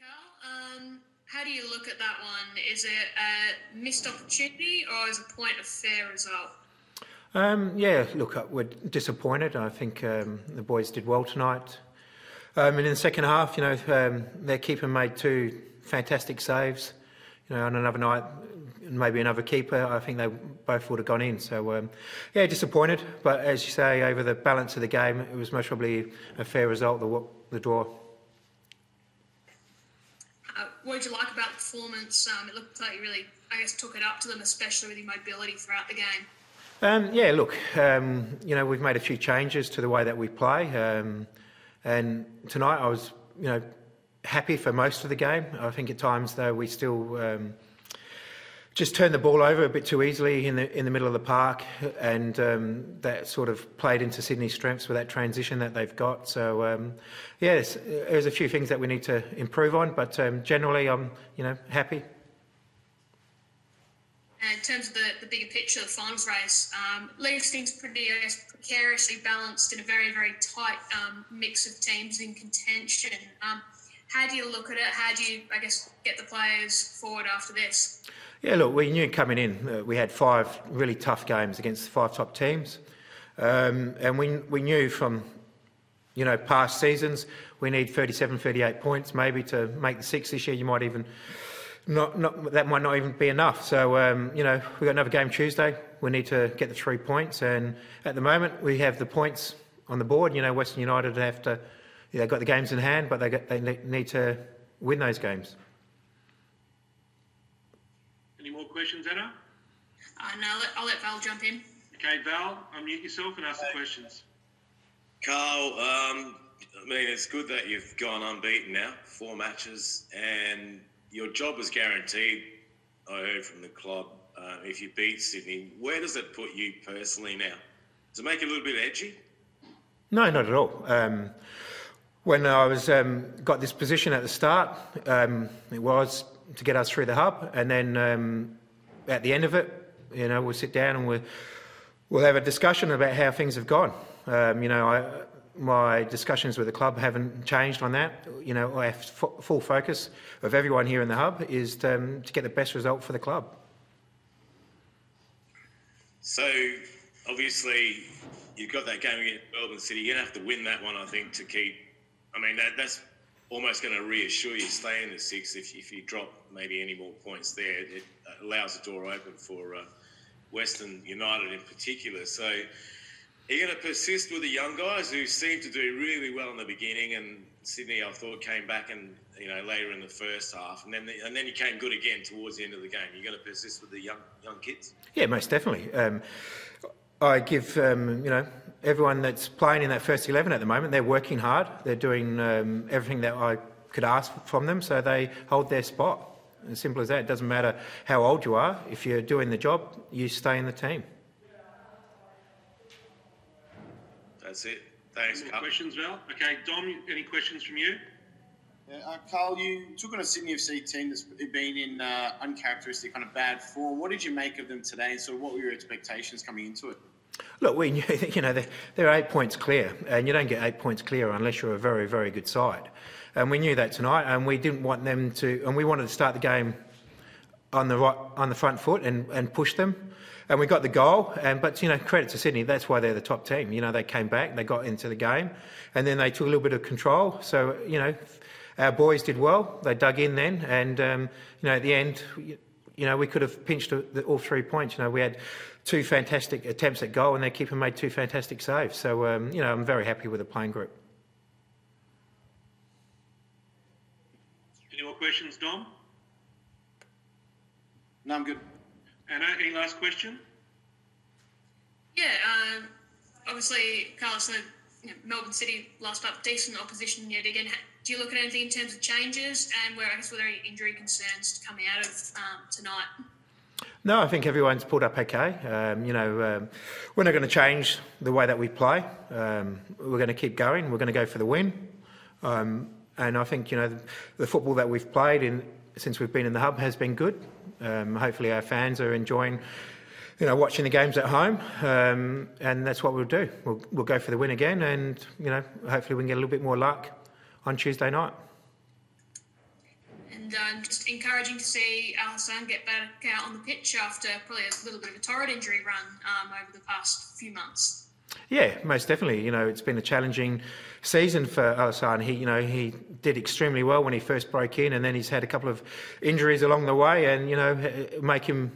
Carl. Um, how do you look at that one? Is it a missed opportunity or is a point of fair result? Um, yeah, look, uh, we're disappointed. I think um, the boys did well tonight. Um, and in the second half, you know, um, their keeper made two fantastic saves. You know, on another night, maybe another keeper, I think they both would have gone in. So, um, yeah, disappointed. But as you say, over the balance of the game, it was most probably a fair result, the, the draw. What did you like about the performance? Um, it looked like you really, I guess, took it up to them, especially with your mobility throughout the game. Um, yeah, look, um, you know, we've made a few changes to the way that we play. Um, and tonight I was, you know, happy for most of the game. I think at times, though, we still um, just turned the ball over a bit too easily in the in the middle of the park, and um, that sort of played into Sydney's strengths with that transition that they've got. So, um, yes, there's a few things that we need to improve on, but um, generally, I'm, you know, happy. In terms of the, the bigger picture, the finals race, um, league seems pretty guess, precariously balanced in a very, very tight um, mix of teams in contention. Um, how do you look at it? How do you, I guess, get the players forward after this? Yeah, look, we knew coming in uh, we had five really tough games against five top teams, um, and we we knew from you know past seasons we need 37, 38 points maybe to make the six this year. You might even not, not, that might not even be enough. So, um, you know, we've got another game Tuesday. We need to get the three points. And at the moment, we have the points on the board. You know, Western United have to, they've got the games in hand, but they, got, they need to win those games. Any more questions, Anna? Uh, no, I'll let, I'll let Val jump in. Okay, Val, unmute yourself and ask the questions. Carl, um, I mean, it's good that you've gone unbeaten now, four matches, and your job is guaranteed. I heard from the club. Uh, if you beat Sydney, where does it put you personally now? Does it make it a little bit edgy? No, not at all. Um, when I was um, got this position at the start, um, it was to get us through the hub, and then um, at the end of it, you know, we'll sit down and we'll we'll have a discussion about how things have gone. Um, you know, I, my discussions with the club haven't changed on that. You know, our full focus of everyone here in the hub is to, um, to get the best result for the club. So, obviously, you've got that game against Melbourne City. You're going to have to win that one, I think, to keep. I mean, that, that's almost going to reassure you stay in the six. If, if you drop maybe any more points there, it allows the door open for uh, Western United in particular. So, you're you going to persist with the young guys who seem to do really well in the beginning? And Sydney, I thought, came back and you know later in the first half, and then the, and then you came good again towards the end of the game. You're going to persist with the young young kids? Yeah, most definitely. Um, I give um, you know everyone that's playing in that first eleven at the moment. They're working hard. They're doing um, everything that I could ask from them, so they hold their spot. As simple as that. It doesn't matter how old you are. If you're doing the job, you stay in the team. That's it. Thanks, Carl. Questions, Val? Okay, Dom, any questions from you? Yeah, uh, Carl, you took on a Sydney FC team that's been in uh, uncharacteristic, kind of bad form. What did you make of them today, and sort of what were your expectations coming into it? Look, we knew, you know, they're, they're eight points clear, and you don't get eight points clear unless you're a very, very good side. And we knew that tonight, and we didn't want them to, and we wanted to start the game on the right, on the front foot and, and push them and we got the goal. And but you know, credit to Sydney, that's why they're the top team. You know, they came back, they got into the game, and then they took a little bit of control. So you know, our boys did well. They dug in then, and um, you know, at the end, you know, we could have pinched all three points. You know, we had two fantastic attempts at goal, and their keeper made two fantastic saves. So um, you know, I'm very happy with the playing group. Any more questions, Dom? No, I'm good. Anna, any last question? Yeah, um, obviously, Carlos, you know, Melbourne City last up, decent opposition yet again. Do you look at anything in terms of changes and where I guess were there any injury concerns coming out of um, tonight? No, I think everyone's pulled up okay. Um, you know, um, we're not going to change the way that we play. Um, we're going to keep going. We're going to go for the win. Um, and I think you know the, the, football that we've played in since we've been in the hub has been good. Um, hopefully, our fans are enjoying, you know, watching the games at home, um, and that's what we'll do. We'll, we'll go for the win again, and you know, hopefully, we can get a little bit more luck on Tuesday night. and um, just encouraging to see Al Hassan get back out on the pitch after probably a little bit of a torrid injury run um, over the past few months. Yeah, most definitely. You know, it's been a challenging season for Al Hassan. He, you know, he did extremely well when he first broke in, and then he's had a couple of injuries along the way, and you know, make him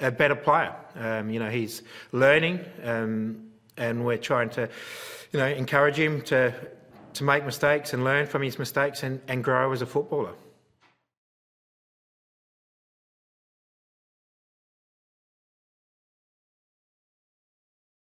a better player. Um, you know, he's learning, um, and we're trying to, you know, encourage him to to make mistakes and learn from his mistakes and, and grow as a footballer.